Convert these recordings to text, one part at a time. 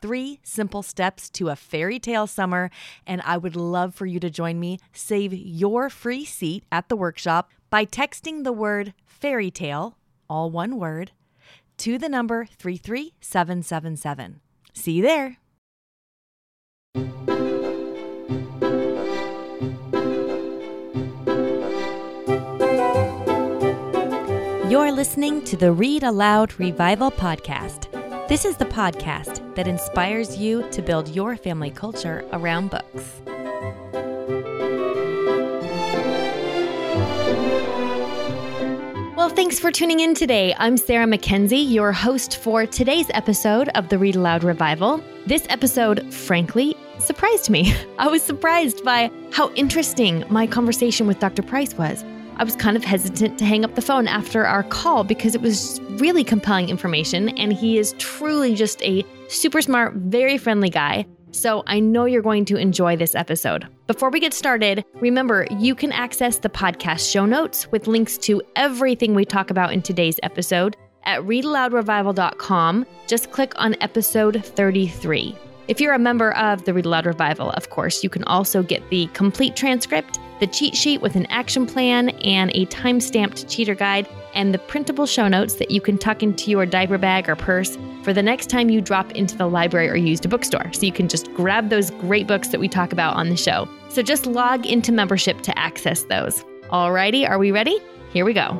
three simple steps to a fairy tale summer, and I would love for you to join me. Save your free seat at the workshop by texting the word fairy tale, all one word, to the number 33777. See you there. You're listening to the Read Aloud Revival Podcast. This is the podcast that inspires you to build your family culture around books. Well, thanks for tuning in today. I'm Sarah McKenzie, your host for today's episode of the Read Aloud Revival. This episode, frankly, surprised me. I was surprised by how interesting my conversation with Dr. Price was. I was kind of hesitant to hang up the phone after our call because it was really compelling information, and he is truly just a super smart, very friendly guy. So I know you're going to enjoy this episode. Before we get started, remember you can access the podcast show notes with links to everything we talk about in today's episode at readaloudrevival.com. Just click on episode 33. If you're a member of the Read Aloud Revival, of course, you can also get the complete transcript the cheat sheet with an action plan and a time stamped cheater guide, and the printable show notes that you can tuck into your diaper bag or purse for the next time you drop into the library or used a bookstore. So you can just grab those great books that we talk about on the show. So just log into membership to access those. Alrighty, are we ready? Here we go.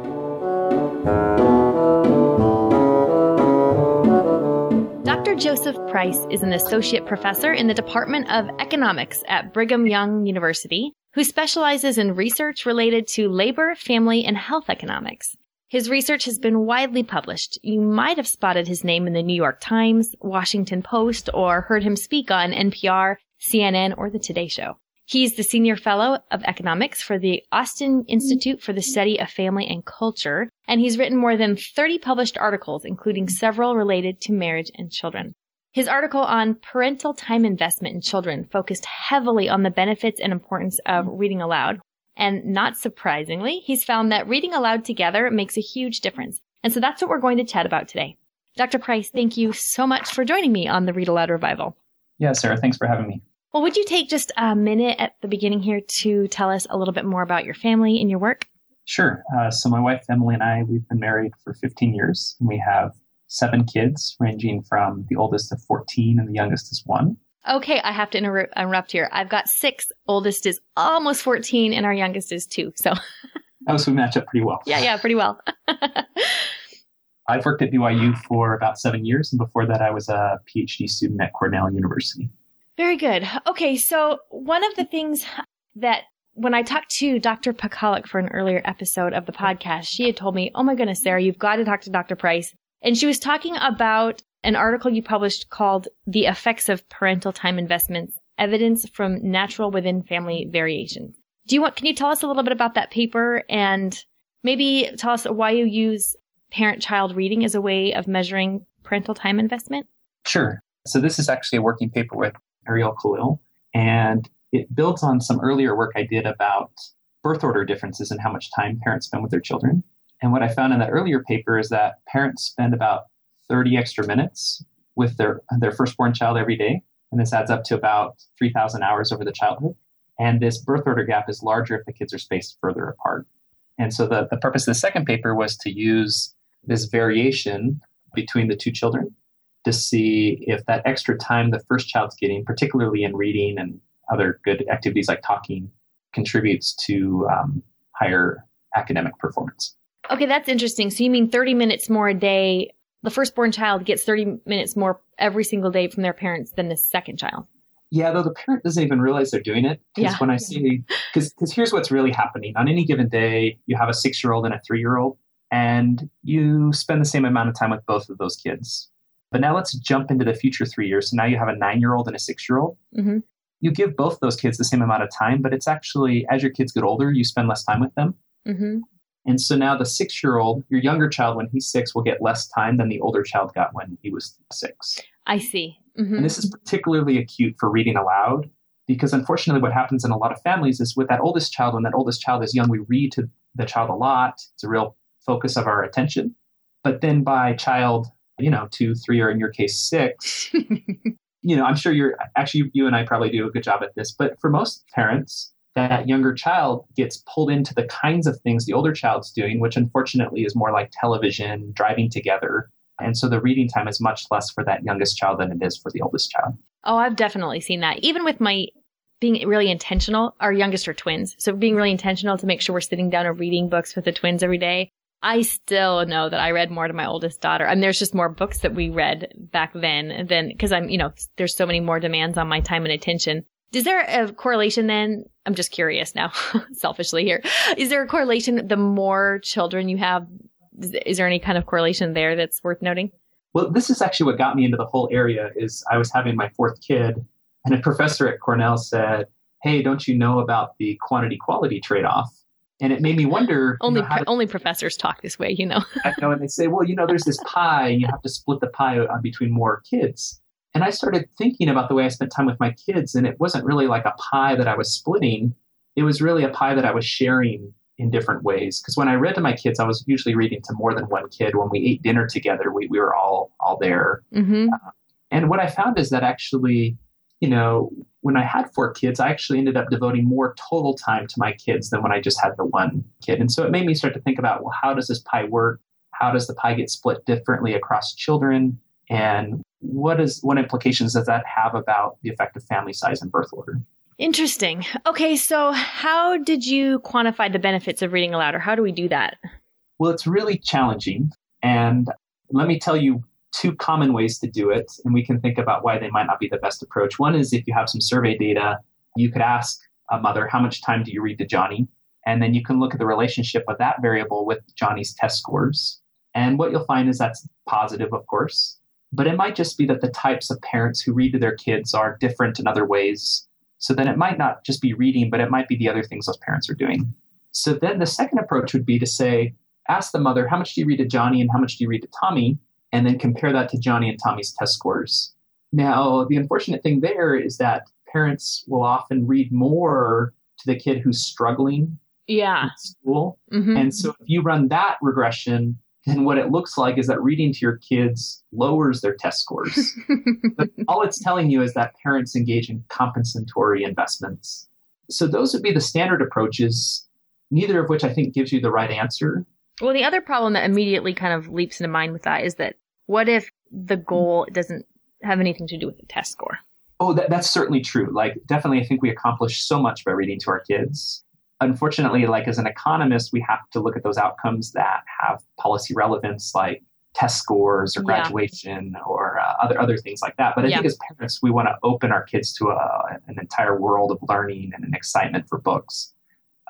Dr. Joseph Price is an associate professor in the Department of Economics at Brigham Young University who specializes in research related to labor, family, and health economics. His research has been widely published. You might have spotted his name in the New York Times, Washington Post, or heard him speak on NPR, CNN, or The Today Show. He's the Senior Fellow of Economics for the Austin Institute for the Study of Family and Culture, and he's written more than 30 published articles, including several related to marriage and children. His article on parental time investment in children focused heavily on the benefits and importance of reading aloud. And not surprisingly, he's found that reading aloud together makes a huge difference. And so that's what we're going to chat about today. Dr. Price, thank you so much for joining me on the Read Aloud Revival. Yeah, Sarah, thanks for having me. Well, would you take just a minute at the beginning here to tell us a little bit more about your family and your work? Sure. Uh, so, my wife Emily and I, we've been married for 15 years, and we have seven kids, ranging from the oldest of 14 and the youngest is one. Okay, I have to inter- interrupt here. I've got six. Oldest is almost 14, and our youngest is two. So, oh, so we match up pretty well. Yeah, yeah, pretty well. I've worked at BYU for about seven years, and before that, I was a PhD student at Cornell University. Very good. Okay, so one of the things that when I talked to Dr. Pakaluk for an earlier episode of the podcast, she had told me, Oh my goodness, Sarah, you've got to talk to Dr. Price. And she was talking about an article you published called The Effects of Parental Time Investments Evidence from Natural Within Family Variation. Do you want, can you tell us a little bit about that paper and maybe tell us why you use parent child reading as a way of measuring parental time investment? Sure. So this is actually a working paper with Ariel Kalil, and it builds on some earlier work I did about birth order differences and how much time parents spend with their children. And what I found in that earlier paper is that parents spend about 30 extra minutes with their, their firstborn child every day. And this adds up to about 3,000 hours over the childhood. And this birth order gap is larger if the kids are spaced further apart. And so the, the purpose of the second paper was to use this variation between the two children to see if that extra time the first child's getting, particularly in reading and other good activities like talking, contributes to um, higher academic performance. Okay, that's interesting. So you mean 30 minutes more a day? The firstborn child gets 30 minutes more every single day from their parents than the second child. Yeah, though the parent doesn't even realize they're doing it. Because yeah. when I see, because here's what's really happening. On any given day, you have a six year old and a three year old, and you spend the same amount of time with both of those kids. But now let's jump into the future three years. So now you have a nine year old and a six year old. Mm-hmm. you give both those kids the same amount of time, but it's actually as your kids get older, you spend less time with them. Mm-hmm. And so now the six year old, your younger child, when he's six, will get less time than the older child got when he was six. I see. Mm-hmm. And this is particularly acute for reading aloud because unfortunately, what happens in a lot of families is with that oldest child, when that oldest child is young, we read to the child a lot. It's a real focus of our attention. But then by child, you know, two, three, or in your case, six, you know, I'm sure you're actually, you and I probably do a good job at this. But for most parents, that younger child gets pulled into the kinds of things the older child's doing, which unfortunately is more like television, driving together. And so the reading time is much less for that youngest child than it is for the oldest child. Oh, I've definitely seen that. Even with my being really intentional, our youngest are twins. So being really intentional to make sure we're sitting down and reading books with the twins every day. I still know that I read more to my oldest daughter. I mean, there's just more books that we read back then than, because I'm, you know, there's so many more demands on my time and attention. Is there a correlation then? I'm just curious now, selfishly here. Is there a correlation? The more children you have, is there any kind of correlation there that's worth noting? Well, this is actually what got me into the whole area. Is I was having my fourth kid, and a professor at Cornell said, "Hey, don't you know about the quantity quality trade off?" And it made me wonder. Only you know, only professors talk this way, you know. I know, and they say, "Well, you know, there's this pie, and you have to split the pie uh, between more kids." And I started thinking about the way I spent time with my kids, and it wasn't really like a pie that I was splitting. It was really a pie that I was sharing in different ways. Because when I read to my kids, I was usually reading to more than one kid. When we ate dinner together, we, we were all all there. Mm-hmm. Uh, and what I found is that actually, you know, when I had four kids, I actually ended up devoting more total time to my kids than when I just had the one kid. And so it made me start to think about, well, how does this pie work? How does the pie get split differently across children? And what is what implications does that have about the effect of family size and birth order? Interesting. Okay, so how did you quantify the benefits of reading aloud, or how do we do that? Well, it's really challenging. And let me tell you two common ways to do it, and we can think about why they might not be the best approach. One is if you have some survey data, you could ask a mother, How much time do you read to Johnny? And then you can look at the relationship of that variable with Johnny's test scores. And what you'll find is that's positive, of course. But it might just be that the types of parents who read to their kids are different in other ways so then it might not just be reading, but it might be the other things those parents are doing. So then the second approach would be to say, ask the mother, how much do you read to Johnny and how much do you read to Tommy? And then compare that to Johnny and Tommy's test scores. Now, the unfortunate thing there is that parents will often read more to the kid who's struggling yeah. in school. Mm-hmm. And so if you run that regression, then what it looks like is that reading to your kids lowers their test scores. but all it's telling you is that parents engage in compensatory investments. So those would be the standard approaches, neither of which I think gives you the right answer. Well, the other problem that immediately kind of leaps into mind with that is that what if the goal doesn't have anything to do with the test score? Oh, that, that's certainly true. Like, definitely, I think we accomplish so much by reading to our kids unfortunately, like as an economist, we have to look at those outcomes that have policy relevance, like test scores or graduation yeah. or uh, other other things like that. But I yeah. think as parents, we want to open our kids to a, an entire world of learning and an excitement for books,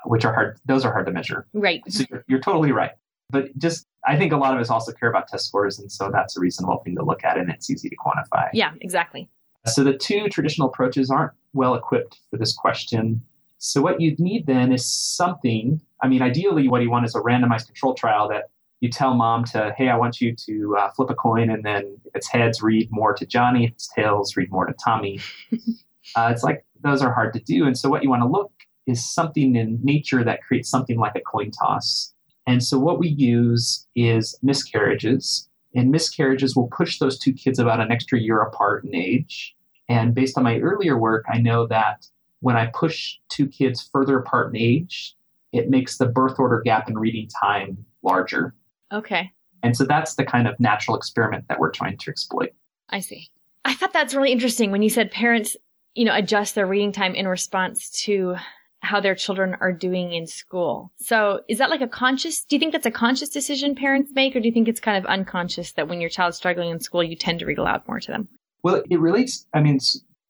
which are hard. Those are hard to measure. Right. So you're, you're totally right. But just I think a lot of us also care about test scores, and so that's a reasonable thing to look at, and it's easy to quantify. Yeah, exactly. So the two traditional approaches aren't well equipped for this question. So what you'd need then is something. I mean, ideally, what you want is a randomized control trial that you tell mom to, hey, I want you to uh, flip a coin, and then if it's heads, read more to Johnny. If it's tails, read more to Tommy. uh, it's like those are hard to do, and so what you want to look is something in nature that creates something like a coin toss. And so what we use is miscarriages, and miscarriages will push those two kids about an extra year apart in age. And based on my earlier work, I know that when I push two kids further apart in age, it makes the birth order gap in reading time larger. Okay. And so that's the kind of natural experiment that we're trying to exploit. I see. I thought that's really interesting when you said parents, you know, adjust their reading time in response to how their children are doing in school. So is that like a conscious, do you think that's a conscious decision parents make, or do you think it's kind of unconscious that when your child's struggling in school, you tend to read aloud more to them? Well, it relates, I mean,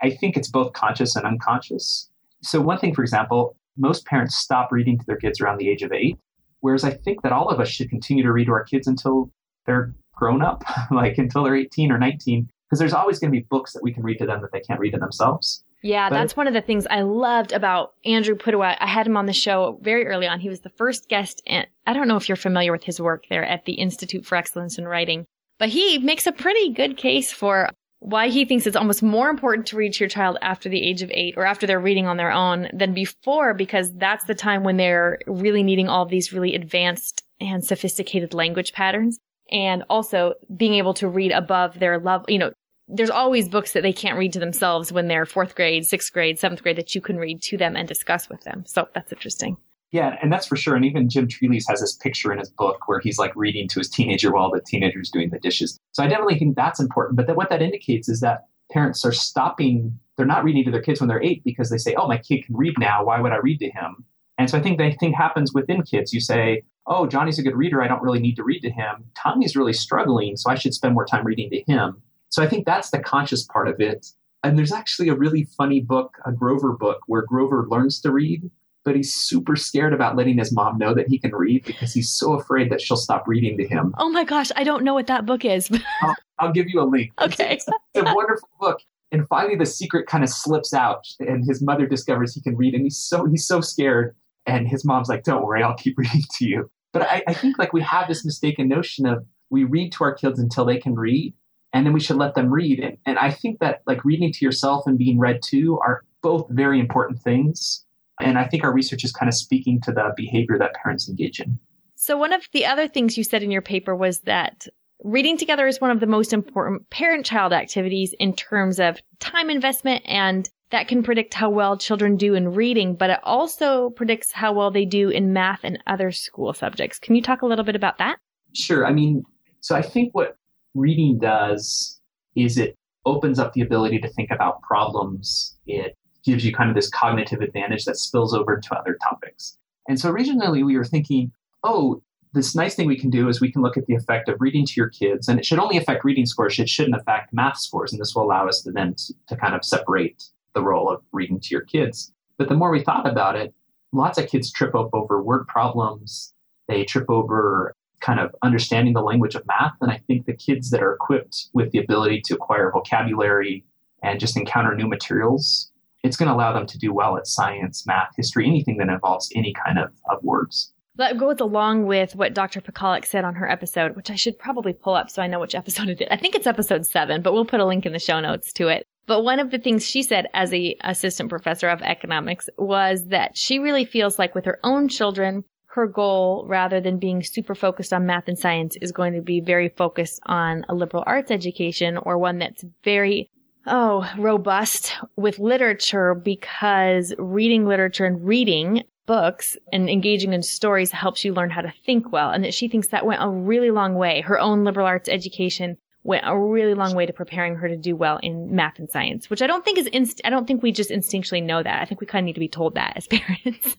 I think it's both conscious and unconscious. So, one thing, for example, most parents stop reading to their kids around the age of eight, whereas I think that all of us should continue to read to our kids until they're grown up, like until they're 18 or 19, because there's always going to be books that we can read to them that they can't read to themselves. Yeah, but, that's one of the things I loved about Andrew Pudewa. I had him on the show very early on. He was the first guest, and I don't know if you're familiar with his work there at the Institute for Excellence in Writing, but he makes a pretty good case for why he thinks it's almost more important to read to your child after the age of eight or after they're reading on their own than before, because that's the time when they're really needing all these really advanced and sophisticated language patterns. And also being able to read above their level, you know, there's always books that they can't read to themselves when they're fourth grade, sixth grade, seventh grade that you can read to them and discuss with them. So that's interesting. Yeah, and that's for sure. And even Jim Trelease has this picture in his book where he's like reading to his teenager while the teenager's doing the dishes. So I definitely think that's important. But that what that indicates is that parents are stopping, they're not reading to their kids when they're eight because they say, oh, my kid can read now. Why would I read to him? And so I think that thing happens within kids. You say, oh, Johnny's a good reader. I don't really need to read to him. Tommy's really struggling, so I should spend more time reading to him. So I think that's the conscious part of it. And there's actually a really funny book, a Grover book, where Grover learns to read but he's super scared about letting his mom know that he can read because he's so afraid that she'll stop reading to him. Oh my gosh, I don't know what that book is. I'll, I'll, give you a link. Okay. It's, it's a wonderful book. And finally the secret kind of slips out and his mother discovers he can read and he's so he's so scared. And his mom's like, Don't worry, I'll keep reading to you. But I, I think like we have this mistaken notion of we read to our kids until they can read and then we should let them read. And, and I think that like reading to yourself and being read to are both very important things and I think our research is kind of speaking to the behavior that parents engage in. So, one of the other things you said in your paper was that reading together is one of the most important parent child activities in terms of time investment and that can predict how well children do in reading, but it also predicts how well they do in math and other school subjects. Can you talk a little bit about that? Sure. I mean, so I think what reading does is it opens up the ability to think about problems. It gives you kind of this cognitive advantage that spills over to other topics. And so originally we were thinking, oh, this nice thing we can do is we can look at the effect of reading to your kids, and it should only affect reading scores. It shouldn't affect math scores. And this will allow us to then to, kind of separate the role of reading to your kids. But the more we thought about it, lots of kids trip up over word problems. They trip over kind of understanding the language of math. And I think the kids that are equipped with the ability to acquire vocabulary and just encounter new materials it's going to allow them to do well at science, math, history, anything that involves any kind of, of words. That goes along with what Dr. Pakaluk said on her episode, which I should probably pull up so I know which episode it is. I think it's episode seven, but we'll put a link in the show notes to it. But one of the things she said as a assistant professor of economics was that she really feels like with her own children, her goal, rather than being super focused on math and science, is going to be very focused on a liberal arts education or one that's very oh, robust with literature because reading literature and reading books and engaging in stories helps you learn how to think well. And that she thinks that went a really long way. Her own liberal arts education went a really long way to preparing her to do well in math and science, which I don't think is inst- I don't think we just instinctually know that. I think we kind of need to be told that as parents.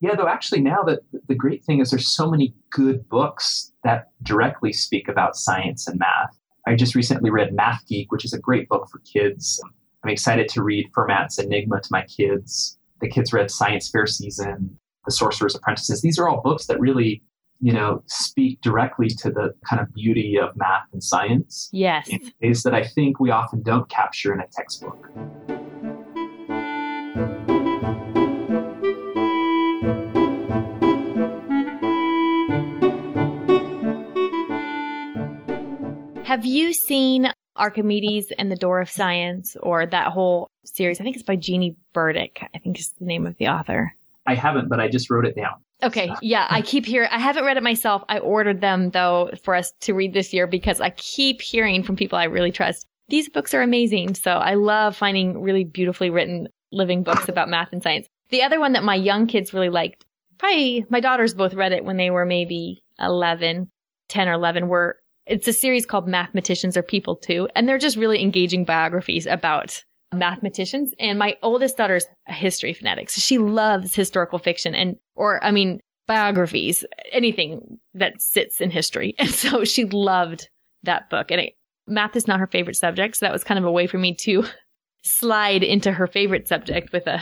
yeah, though actually now that the great thing is there's so many good books that directly speak about science and math. I just recently read Math Geek, which is a great book for kids. I'm excited to read Fermat's Enigma to my kids. The kids read Science Fair Season, The Sorcerer's Apprentices. These are all books that really, you know, speak directly to the kind of beauty of math and science. Yes. In ways that I think we often don't capture in a textbook. Have you seen Archimedes and the Door of Science or that whole series? I think it's by Jeannie Bendick. I think is the name of the author. I haven't, but I just wrote it down. Okay. Yeah. I keep hearing, I haven't read it myself. I ordered them though for us to read this year because I keep hearing from people I really trust. These books are amazing. So I love finding really beautifully written living books about math and science. The other one that my young kids really liked, probably my daughters both read it when they were maybe 11, 10 or 11 were it's a series called Mathematicians Are People Too, and they're just really engaging biographies about mathematicians. And my oldest daughter's a history fanatic, so she loves historical fiction and, or, I mean, biographies, anything that sits in history. And so she loved that book. And it, math is not her favorite subject, so that was kind of a way for me to slide into her favorite subject with a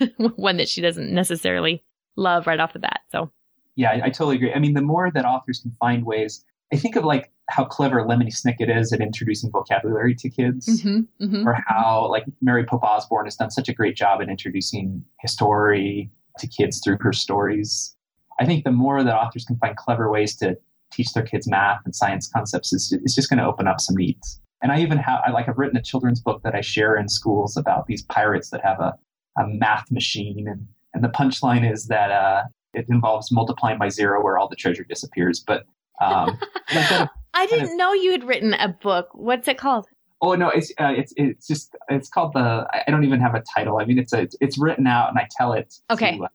one that she doesn't necessarily love right off the bat. So yeah, I, I, totally agree. I mean, the more that authors can find ways, I think of like how clever Lemony Snicket is at introducing vocabulary to kids, Mm-hmm, mm-hmm. or how like Mary Pope Osborne has done such a great job at introducing history to kids through her stories. I think the more that authors can find clever ways to teach their kids math and science concepts, is it's just going to open up some needs. And I even have, I like, I've written a children's book that I share in schools about these pirates that have a, a math machine, and and the punchline is that uh, it involves multiplying by zero where all the treasure disappears. But um, like that- I didn't know you had written a book. What's it called? Oh no, it's uh, it's it's just it's called the. I don't even have a title. I mean, it's a it's written out, and I tell it. to, Okay. uh,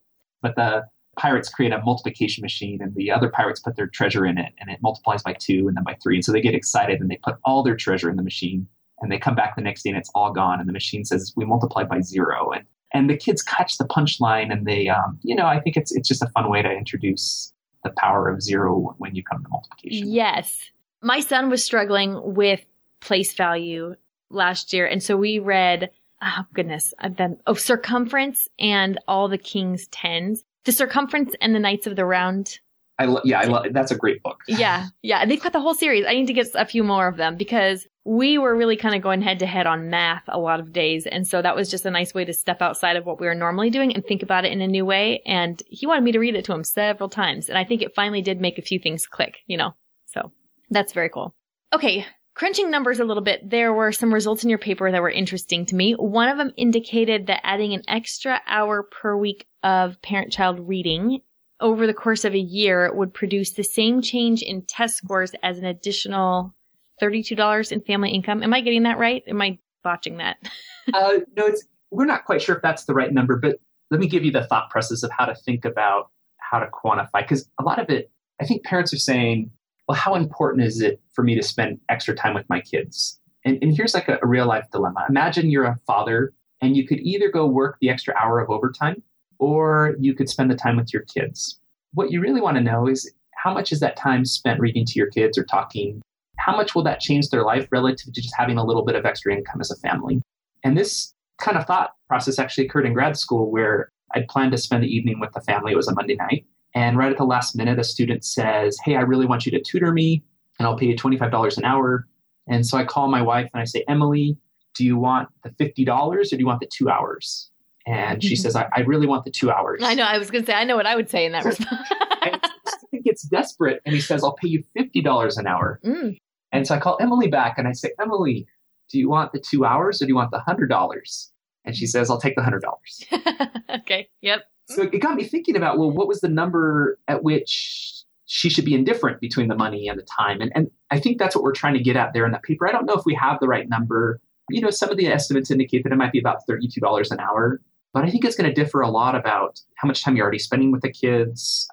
but the pirates create a multiplication machine, and the other pirates put their treasure in it, and it multiplies by two, and then by three, and so they get excited, and they put all their treasure in the machine, and they come back the next day, and it's all gone, and the machine says we multiply by zero, and and the kids catch the punchline, and they, um, you know, I think it's it's just a fun way to introduce the power of zero when you come to multiplication. Yes. My son was struggling with place value last year. And so we read, oh goodness, uh, I've been, oh, Sir Cumference and all the king's tens. The Sir Cumference and the knights of the round. I lo- yeah, I love that's a great book. Yeah. Yeah. They've got the whole series. I need to get a few more of them because we were really kind of going head to head on math a lot of days. And so that was just a nice way to step outside of what we were normally doing and think about it in a new way. And he wanted me to read it to him several times. And I think it finally did make a few things click, you know? So that's very cool. Okay. Crunching numbers a little bit, there were some results in your paper that were interesting to me. One of them indicated that adding an extra hour per week of parent child reading over the course of a year would produce the same change in test scores as an additional $32 in family income. Am I getting that right? Am I botching that? uh, no, it's we're not quite sure if that's the right number, but let me give you the thought process of how to think about how to quantify. Because a lot of it, I think parents are saying, well, how important is it for me to spend extra time with my kids? And, and here's like a, a real life dilemma. Imagine you're a father and you could either go work the extra hour of overtime or you could spend the time with your kids. What you really want to know is how much is that time spent reading to your kids or talking? How much will that change their life relative to just having a little bit of extra income as a family? And this kind of thought process actually occurred in grad school where I'd planned to spend the evening with the family. It was a Monday night. And right at the last minute, a student says, Hey, I really want you to tutor me and I'll pay you $25 an hour. And so I call my wife and I say, Emily, do you want the $50 or do you want the two hours? And she says, I, I really want the two hours. I know. I was going to say, I know what I would say in that response. Student gets desperate and he says, I'll pay you $50 an hour. Mm. And so I call Emily back and I say, Emily, do you want the two hours or do you want the $100? And she says, I'll take the $100. okay. Yep. So it got me thinking about, well, what was the number at which she should be indifferent between the money and the time? And, and I think that's what we're trying to get at there in that paper. I don't know if we have the right number. You know, some of the estimates indicate that it might be about $32 an hour, but I think it's going to differ a lot about how much time you're already spending with the kids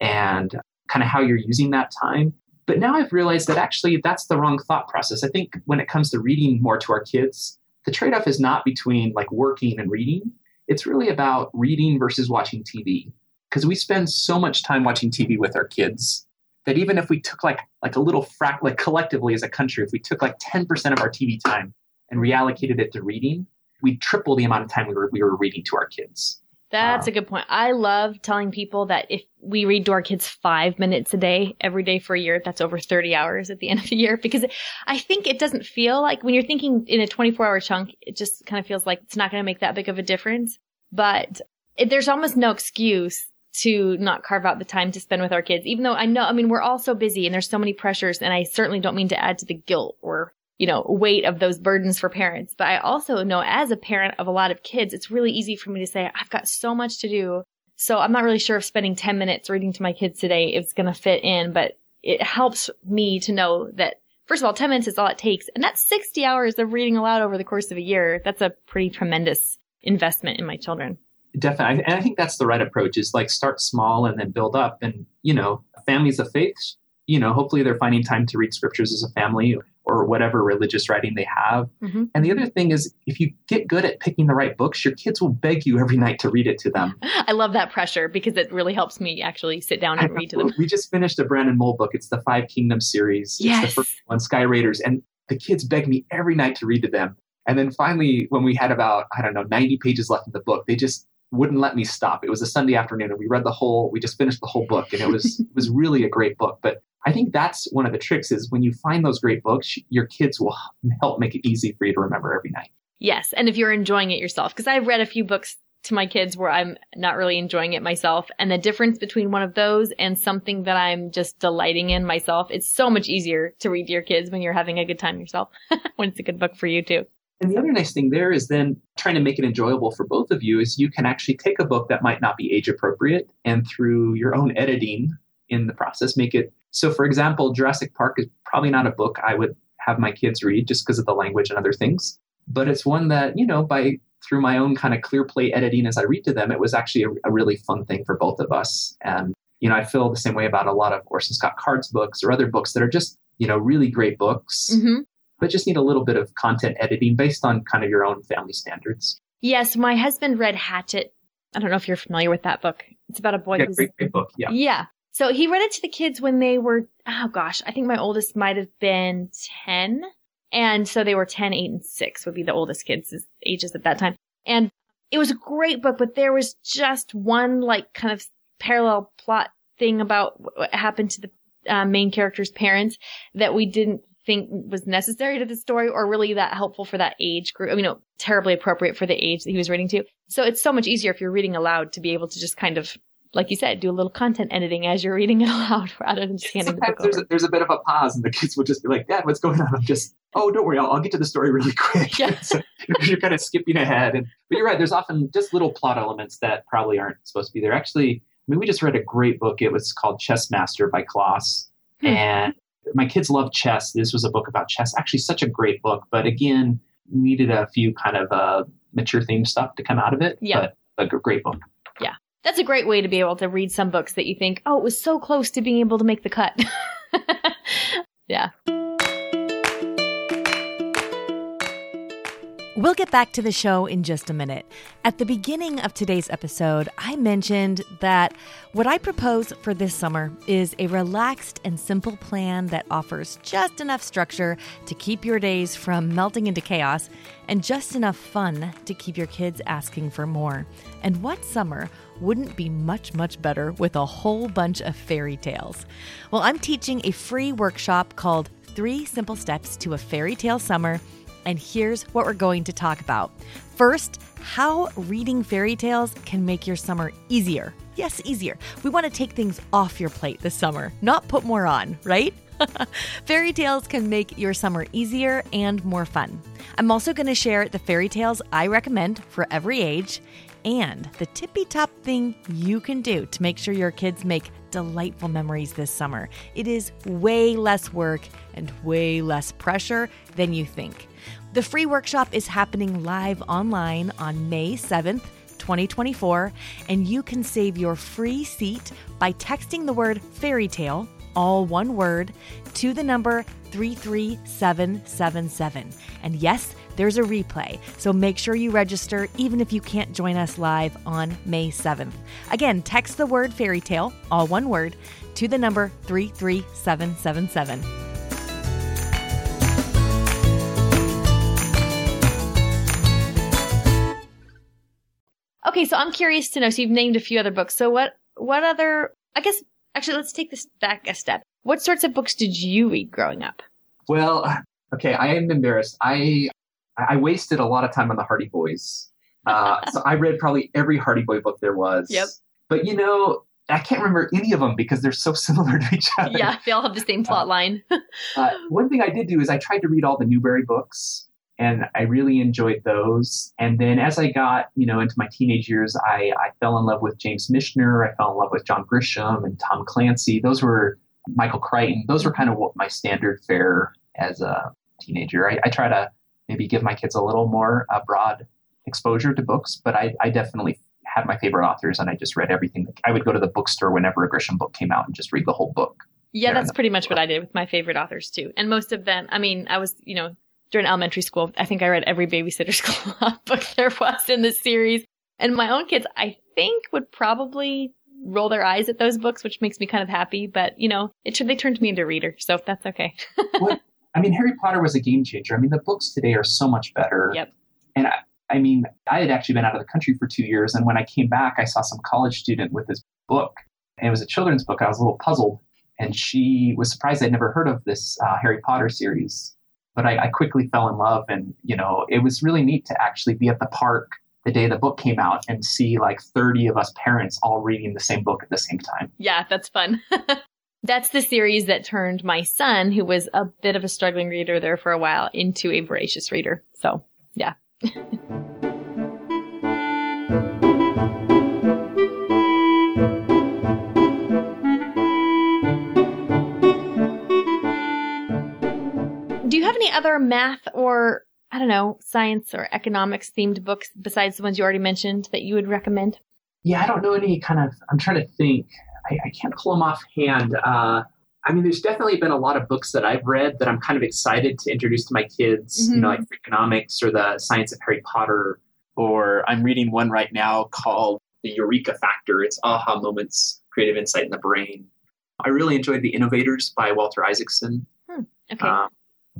and kind of how you're using that time. But now I've realized that actually that's the wrong thought process. I think when it comes to reading more to our kids, the trade off is not between like working and reading. It's really about reading versus watching TV. Because we spend so much time watching TV with our kids that even if we took like like a little frac like collectively as a country, if we took like 10% of our TV time and reallocated it to reading, we'd triple the amount of time we were we were reading to our kids. That's Uh, a good point. I love telling people that if we read to our kids five minutes a day, every day for a year, that's over 30 hours at the end of the year. Because I think it doesn't feel like when you're thinking in a 24 hour chunk, it just kind of feels like it's not going to make that big of a difference. But it, there's almost no excuse to not carve out the time to spend with our kids, even though I know, I mean, we're all so busy and there's so many pressures and I certainly don't mean to add to the guilt or you know, weight of those burdens for parents. But I also know as a parent of a lot of kids, it's really easy for me to say, I've got so much to do. So I'm not really sure if spending 10 minutes reading to my kids today is going to fit in, but it helps me to know that first of all, 10 minutes is all it takes. And that's 60 hours of reading aloud over the course of a year. That's a pretty tremendous investment in my children. Definitely. And I think that's the right approach is like start small and then build up. And, you know, families of faith, you know, hopefully they're finding time to read scriptures as a family or whatever religious writing they have. Mhm. And the other thing is if you get good at picking the right books, your kids will beg you every night to read it to them. I love that pressure because it really helps me actually sit down and read to them. We just finished a Brandon Mull book. It's the Five Kingdoms series. Yes. It's the first one, Sky Raiders. And the kids beg me every night to read to them. And then finally, when we had about, I don't know, 90 pages left in the book, they just wouldn't let me stop. It was a Sunday afternoon and we read the whole, we just finished the whole book and it was, it was really a great book. But I think that's one of the tricks is when you find those great books, your kids will help make it easy for you to remember every night. Yes. And if you're enjoying it yourself, because I've read a few books to my kids where I'm not really enjoying it myself. And the difference between one of those and something that I'm just delighting in myself, it's so much easier to read to your kids when you're having a good time yourself, when it's a good book for you too. And the other nice thing there is then trying to make it enjoyable for both of you is you can actually take a book that might not be age appropriate and through your own editing in the process make it so for example Jurassic Park is probably not a book I would have my kids read just because of the language and other things but it's one that you know by through my own kind of ClearPlay editing as I read to them it was actually a, a really fun thing for both of us and you know I feel the same way about a lot of Orson Scott Card's books or other books that are just you know really great books mm-hmm but just need a little bit of content editing based on kind of your own family standards. Yes, my husband read Hatchet. I don't know if you're familiar with that book. It's about a boy. Yeah, great, great book. Yeah. Yeah. So he read it to the kids when they were, oh gosh, I think my oldest might have been 10. And so they were 10, 8, and 6 would be the oldest kids' ages at that time. And it was a great book, but there was just one like kind of parallel plot thing about what happened to the uh, main character's parents that we didn't think was necessary to the story or really that helpful for that age group. I mean, no, terribly appropriate for the age that he was reading to. So it's so much easier if you're reading aloud to be able to just kind of, like you said, do a little content editing as you're reading it aloud rather than just handing the book there's over. A, there's a bit of a pause and the kids will just be like, Dad, what's going on? I'm just, oh, don't worry. I'll, I'll get to the story really quick. Yeah. so you're kind of skipping ahead. And, but you're right. There's often just little plot elements that probably aren't supposed to be there. Actually, I mean, we just read a great book. It was called Chess Master by Klaus. Hmm. And my kids love chess. This was a book about chess. Actually, such a great book, but again, needed a few kind of uh, mature theme stuff to come out of it. Yeah. But a great book. That's a great way to be able to read some books that you think, oh, it was so close to being able to make the cut. yeah. We'll get back to the show in just a minute. At the beginning of today's episode, I mentioned that what I propose for this summer is a relaxed and simple plan that offers just enough structure to keep your days from melting into chaos and just enough fun to keep your kids asking for more. And what summer wouldn't be much, much better with a whole bunch of fairy tales? Well, I'm teaching a free workshop called Three Simple Steps to a Fairy Tale Summer and here's what we're going to talk about. First, how reading fairy tales can make your summer easier. Yes, easier. We want to take things off your plate this summer, not put more on, right? fairy tales can make your summer easier and more fun. I'm also going to share the fairy tales I recommend for every age and the tippy top thing you can do to make sure your kids make delightful memories this summer. It is way less work and way less pressure than you think. The free workshop is happening live online on May 7th. 2024, and you can save your free seat by texting the word fairy tale, all one word, to the number 33777. And yes, there's a replay, so make sure you register even if you can't join us live on May 7th. Again, text the word fairy tale, all one word, to the number 33777. Okay, so I'm curious to know. So you've named a few other books. So what what other? I guess actually, let's take this back a step. What sorts of books did you read growing up? Well, okay, I am embarrassed. I I wasted a lot of time on the Hardy Boys. Uh, so I read probably every Hardy Boy book there was. Yep. But you know, I can't remember any of them because they're so similar to each other. Yeah, they all have the same plot uh, line. uh, one thing I did do is I tried to read all the Newbery books and I really enjoyed those. And then as I got, you know, into my teenage years, I, I fell in love with James Michener. I fell in love with John Grisham and Tom Clancy. Those were Michael Crichton. Those were kind of what my standard fare as a teenager. I, I try to maybe give my kids a little more uh, broad exposure to books, but I, I definitely had my favorite authors and I just read everything. I would go to the bookstore whenever a Grisham book came out and just read the whole book. Yeah, that's pretty much what I did with my favorite authors too. And most of them, I mean, I was, you know, during elementary school, I think I read every Babysitter's Club book there was in the series. And my own kids, I think, would probably roll their eyes at those books, which makes me kind of happy. But you know, it should they turned me into a reader, so that's okay. well, I mean, Harry Potter was a game changer. I mean, the books today are so much better. Yep. And I, I mean, I had actually been out of the country for two years, and when I came back, I saw some college student with this book, and it was a children's book. I was a little puzzled and she was surprised I'd never heard of this uh, Harry Potter series. But I, I quickly fell in love, and you know, it was really neat to actually be at the park the day the book came out and see like 30 of us parents all reading the same book at the same time. Yeah, that's fun. that's the series that turned my son, who was a bit of a struggling reader there for a while, into a voracious reader. So, yeah. Do you have any other math or, I don't know, science or economics themed books besides the ones you already mentioned that you would recommend? Yeah, I don't know any kind of, I'm trying to think. I, I can't pull them offhand. Uh, I mean, there's definitely been a lot of books that I've read that I'm kind of excited to introduce to my kids, mm-hmm. you know, mm-hmm. like economics or the science of Harry Potter. Or I'm reading one right now called The Eureka Factor. It's aha moments, creative insight in the brain. I really enjoyed The Innovators by Walter Isaacson. Hmm. Okay. Um,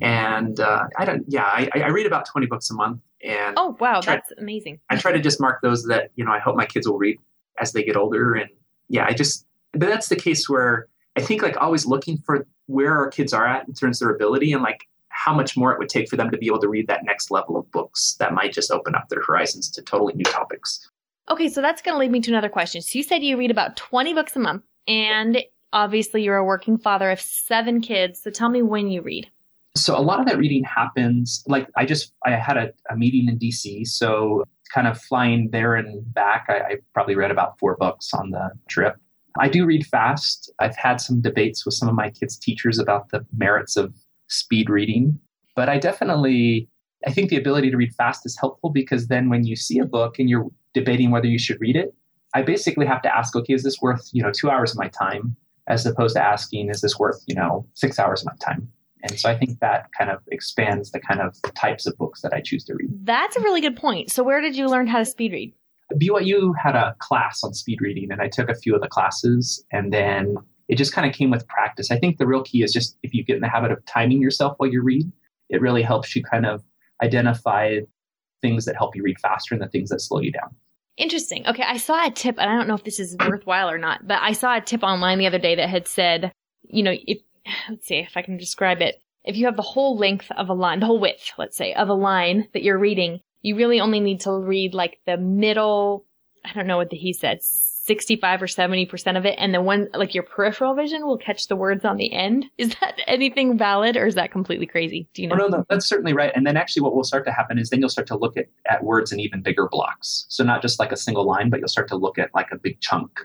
and uh, I don't, yeah, I, I, read about 20 books a month. And oh, wow, try, that's amazing. I try to just mark those that, you know, I hope my kids will read as they get older. And yeah, I just, but that's the case where I think like always looking for where our kids are at in terms of their ability and like how much more it would take for them to be able to read that next level of books that might just open up their horizons to totally new topics. Okay, so that's going to lead me to another question. So you said you read about 20 books a month and obviously you're a working father of seven kids. So tell me when you read so a lot of that reading happens like i just i had a, a meeting in dc so kind of flying there and back I, I, probably read about four books on the trip i do read fast i've had some debates with some of my kids teachers about the merits of speed reading but i definitely i think the ability to read fast is helpful because then when you see a book and you're debating whether you should read it i basically have to ask okay is this worth you know two hours of my time as opposed to asking is this worth you know six hours of my time and so I think that kind of expands the kind of types of books that I choose to read. That's a really good point. So where did you learn how to speed read? BYU had a class on speed reading, and I took a few of the classes, and then it just kind of came with practice. I think the real key is just if you get in the habit of timing yourself while you read, it really helps you kind of identify things that help you read faster and the things that slow you down. Interesting. Okay, I saw a tip, and I don't know if this is worthwhile or not, but I saw a tip online the other day that had said, you know, if let's see if I can describe it. If you have the whole length of a line, the whole width, let's say, of a line that you're reading, you really only need to read like the middle, I don't know what the, he said, 65 or 70% of it. And the one, like your peripheral vision will catch the words on the end. Is that anything valid or is that completely crazy? Do you know? Oh, no, no, that's certainly right. And then actually what will start to happen is then you'll start to look at, at words in even bigger blocks. So not just like a single line, but you'll start to look at like a big chunk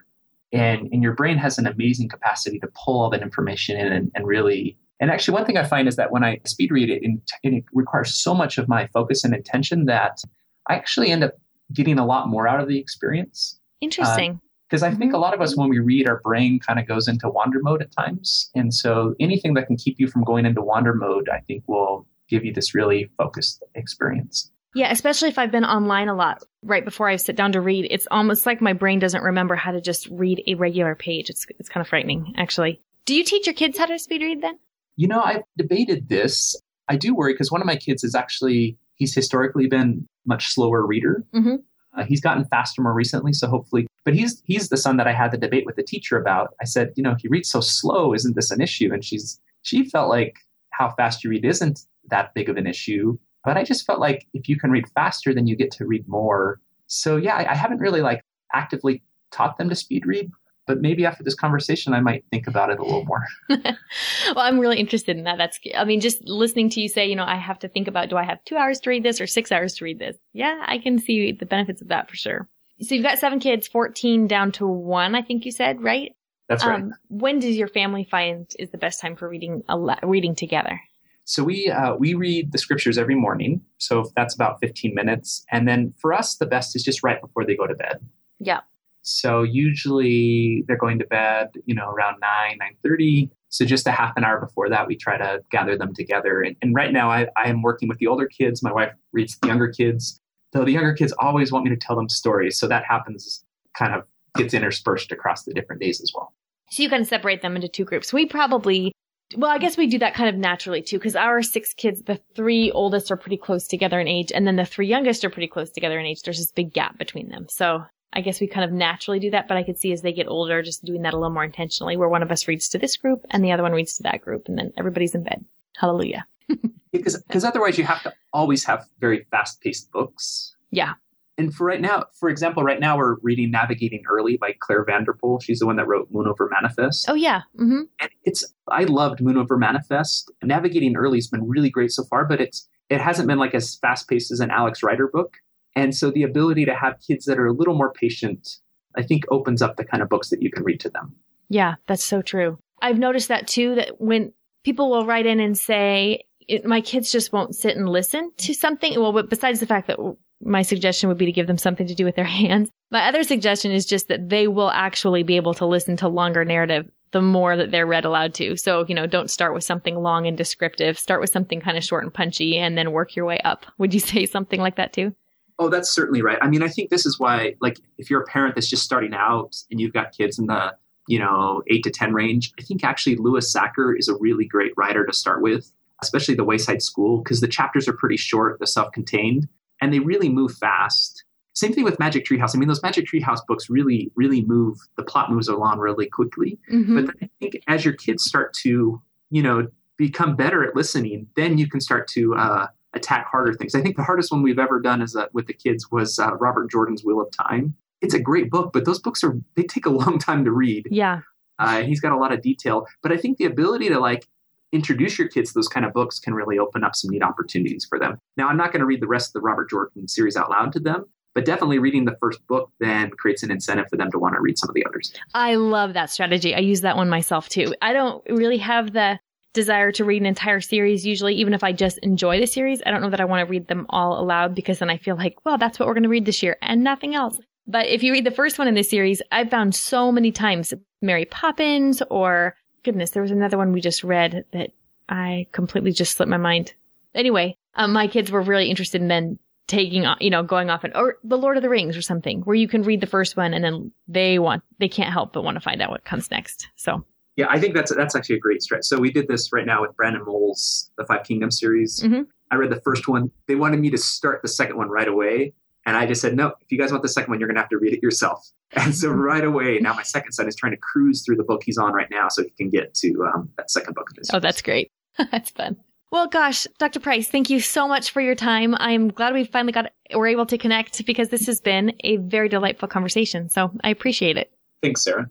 and, and your brain has an amazing capacity to pull all that information in and, and really and actually one thing i find is that when i speed read it, it requires so much of my focus and attention that i actually end up getting a lot more out of the experience interesting because uh, I think mm-hmm. a lot of us, when we read, our brain kind of goes into wander mode at times. And so anything that can keep you from going into wander mode, I think will give you this really focused experience. Yeah, especially if I've been online a lot right before I sit down to read. It's almost like my brain doesn't remember how to just read a regular page. It's it's kind of frightening, actually. Do you teach your kids how to speed read then? You know, I've debated this. I do worry because one of my kids is actually he's historically been much slower reader. Mm-hmm. Uh, he's gotten faster more recently, so hopefully. But he's he's the son that I had the debate with the teacher about. I said, you know, he reads so slow. Isn't this an issue? And she's she felt like how fast you read isn't that big of an issue. But I just felt like if you can read faster, then you get to read more. So yeah, I, I haven't really like actively taught them to speed read, but maybe after this conversation, I might think about it a little more. well, I'm really interested in that. That's, I mean, just listening to you say, you know, I have to think about, do I have two hours to read this or six hours to read this? Yeah, I can see the benefits of that for sure. So you've got seven kids, 14 down to one, I think you said, right? That's right. Um, when does your family find is the best time for reading, a reading together? So we uh, we read the scriptures every morning. So that's about 15 minutes, and then for us, the best is just right before they go to bed. Yeah. So usually they're going to bed, you know, around nine nine thirty. So just a half an hour before that, we try to gather them together. And, and right now, I, I am working with the older kids. My wife reads the younger kids. Though the younger kids always want me to tell them stories, so that happens kind of gets interspersed across the different days as well. So you can separate them into two groups. We probably well, I guess we do that kind of naturally too, because our six kids, the three oldest are pretty close together in age, and then the three youngest are pretty close together in age. There's this big gap between them. So I guess we kind of naturally do that, but I could see as they get older, just doing that a little more intentionally, where one of us reads to this group and the other one reads to that group, and then everybody's in bed. Hallelujah. because because otherwise you have to always have very fast paced books. Yeah. And for right now, for example, right now we're reading Navigating Early by Clare Vanderpool. She's the one that wrote Moon Over Manifest. Oh yeah. Mm-hmm. And it's I loved Moon Over Manifest. Navigating Early has been really great so far, but it's it hasn't been like as fast paced as an Alex Rider book. And so the ability to have kids that are a little more patient, I think opens up the kind of books that you can read to them. Yeah, that's so true. I've noticed that too, that when people will write in and say, my kids just won't sit and listen to something. Well, besides the fact that my suggestion would be to give them something to do with their hands, my other suggestion is just that they will actually be able to listen to longer narrative the more that they're read aloud to. So, you know, don't start with something long and descriptive. Start with something kind of short and punchy and then work your way up. Would you say something like that too? Oh, that's certainly right. I mean, I think this is why, like, if you're a parent that's just starting out and you've got kids in the, you know, eight to 10 range, I think actually Louis Sachar is a really great writer to start with, especially The Wayside School, because the chapters are pretty short, they're self contained, and they really move fast. Same thing with Magic Treehouse. I mean, those Magic Treehouse books really, really move, the plot moves along really quickly. Mm-hmm. But then I think as your kids start to, you know, become better at listening, then you can start to, uh, attack harder things. I think the hardest one we've ever done as a, with the kids was uh, Robert Jordan's Wheel of Time. It's a great book, but those books are they take a long time to read. Yeah. Uh, he's got a lot of detail, but I think the ability to like introduce your kids to those kind of books can really open up some neat opportunities for them. Now, I'm not going to read the rest of the Robert Jordan series out loud to them, but definitely reading the first book then creates an incentive for them to want to read some of the others. I love that strategy. I use that one myself too. I don't really have the desire to read an entire series usually even if i just enjoy the series i don't know that i want to read them all aloud because then i feel like well that's what we're going to read this year and nothing else. But if you read the first one in this series i've found so many times mary poppins or goodness there was another one we just read that i completely just slipped my mind. Anyway um, my kids were really interested in then taking you know going off and or the lord of the rings or something where you can read the first one and then they want they can't help but want to find out what comes next. So yeah, I think that's that's actually a great stretch. So we did this right now with Brandon Mull's The Five Kingdoms series. Mhm. I read the first one. They wanted me to start the second one right away. And I just said, no, if you guys want the second one, you're going to have to read it yourself. And so right away, now my second son is trying to cruise through the book he's on right now so he can get to um, that second book. Of his Oh, that's great. that's fun. Well, gosh, Dr. Price, thank you so much for your time. I'm glad we finally got, we're able to connect because this has been a very delightful conversation. So I appreciate it. Thanks, Sarah.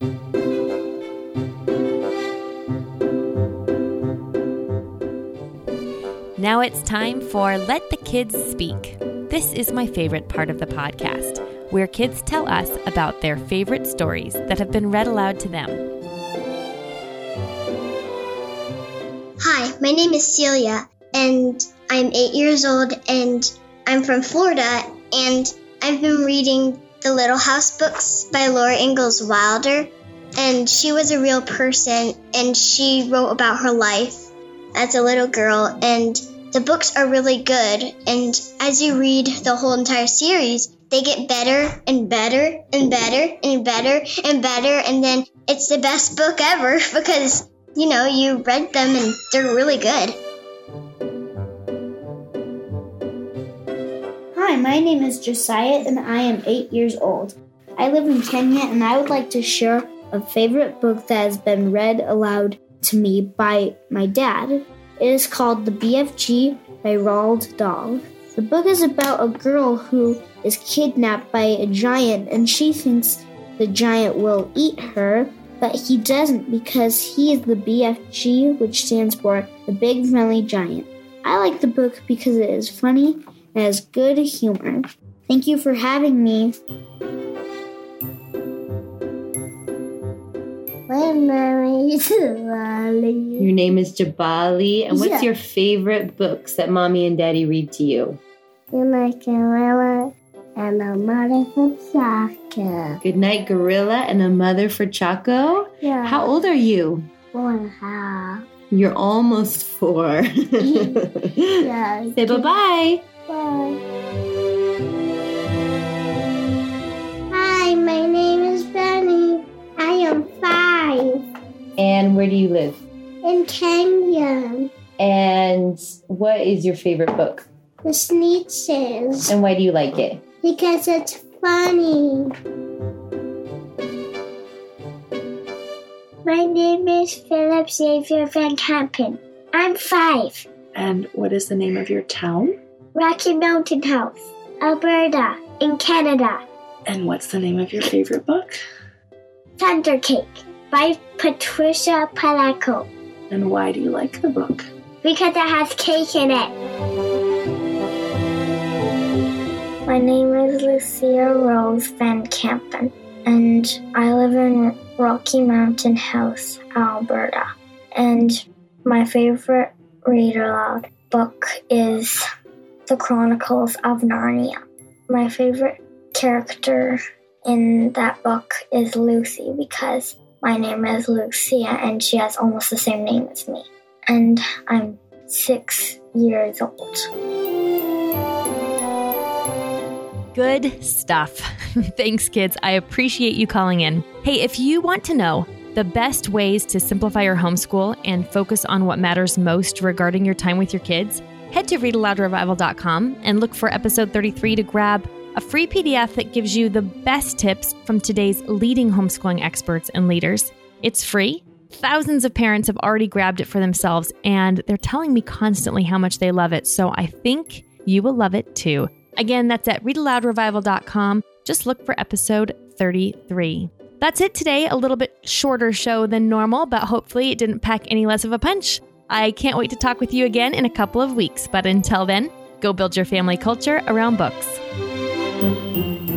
Now it's time for Let the Kids Speak. This is my favorite part of the podcast, where kids tell us about their favorite stories that have been read aloud to them. Hi, my name is Celia, and I'm eight years old, and I'm from Florida, and I've been reading the Little House books by Laura Ingalls Wilder, and she was a real person, and she wrote about her life as a little girl, and the books are really good, and as you read the whole entire series, they get better and better and better and better and better, and then it's the best book ever because you know, you read them and they're really good. Hi, my name is Josiah and I am eight years old. I live in Kenya and I would like to share a favorite book that has been read aloud to me by my dad. It is called The BFG by Roald Dahl. The book is about a girl who is kidnapped by a giant and she thinks the giant will eat her, but he doesn't because he is the BFG, which stands for the Big Friendly Giant. I like the book because it is funny and has good humor. Thank you for having me. My name is Lolly. Your name is Jabali, and what's Yeah. your favorite books that mommy and daddy read to you? You like a and a mother for soccer. Good night, Gorilla, and a mother for Choco. Yeah. How old are you? Four and a half. You're almost four. Yeah. Say bye bye. Bye. Hi, my name is Benny. I am five And where do you live? in Kenya. And what is your favorite book? The Sneetches. And why do you like it? Because it's funny. My name is Philip Xavier Van Campen. I'm five. And what is the name of your town? Rocky Mountain House, Alberta, in Canada. And what's the name of your favorite book? Thunder Cake by Patricia Polacco. And why do you like the book? Because it has cake in it. My name is Lucia Rose Van Campen, and I live in Rocky Mountain House, Alberta. And my favorite read aloud book is The Chronicles of Narnia. My favorite character in that book is Lucy because my name is Lucia and she has almost the same name as me. And I'm six years old. Good stuff. Thanks, kids. I appreciate you calling in. Hey, if you want to know the best ways to simplify your homeschool and focus on what matters most regarding your time with your kids, head to readaloudrevival.com and look for episode 33 to grab a free PDF that gives you the best tips from today's leading homeschooling experts and leaders. It's free. Thousands of parents have already grabbed it for themselves, and they're telling me constantly how much they love it. So I think you will love it too. Again, that's at readaloudrevival.com. Just look for episode 33. That's it today. A little bit shorter show than normal, but hopefully it didn't pack any less of a punch. I can't wait to talk with you again in a couple of weeks. But until then, go build your family culture around books. Música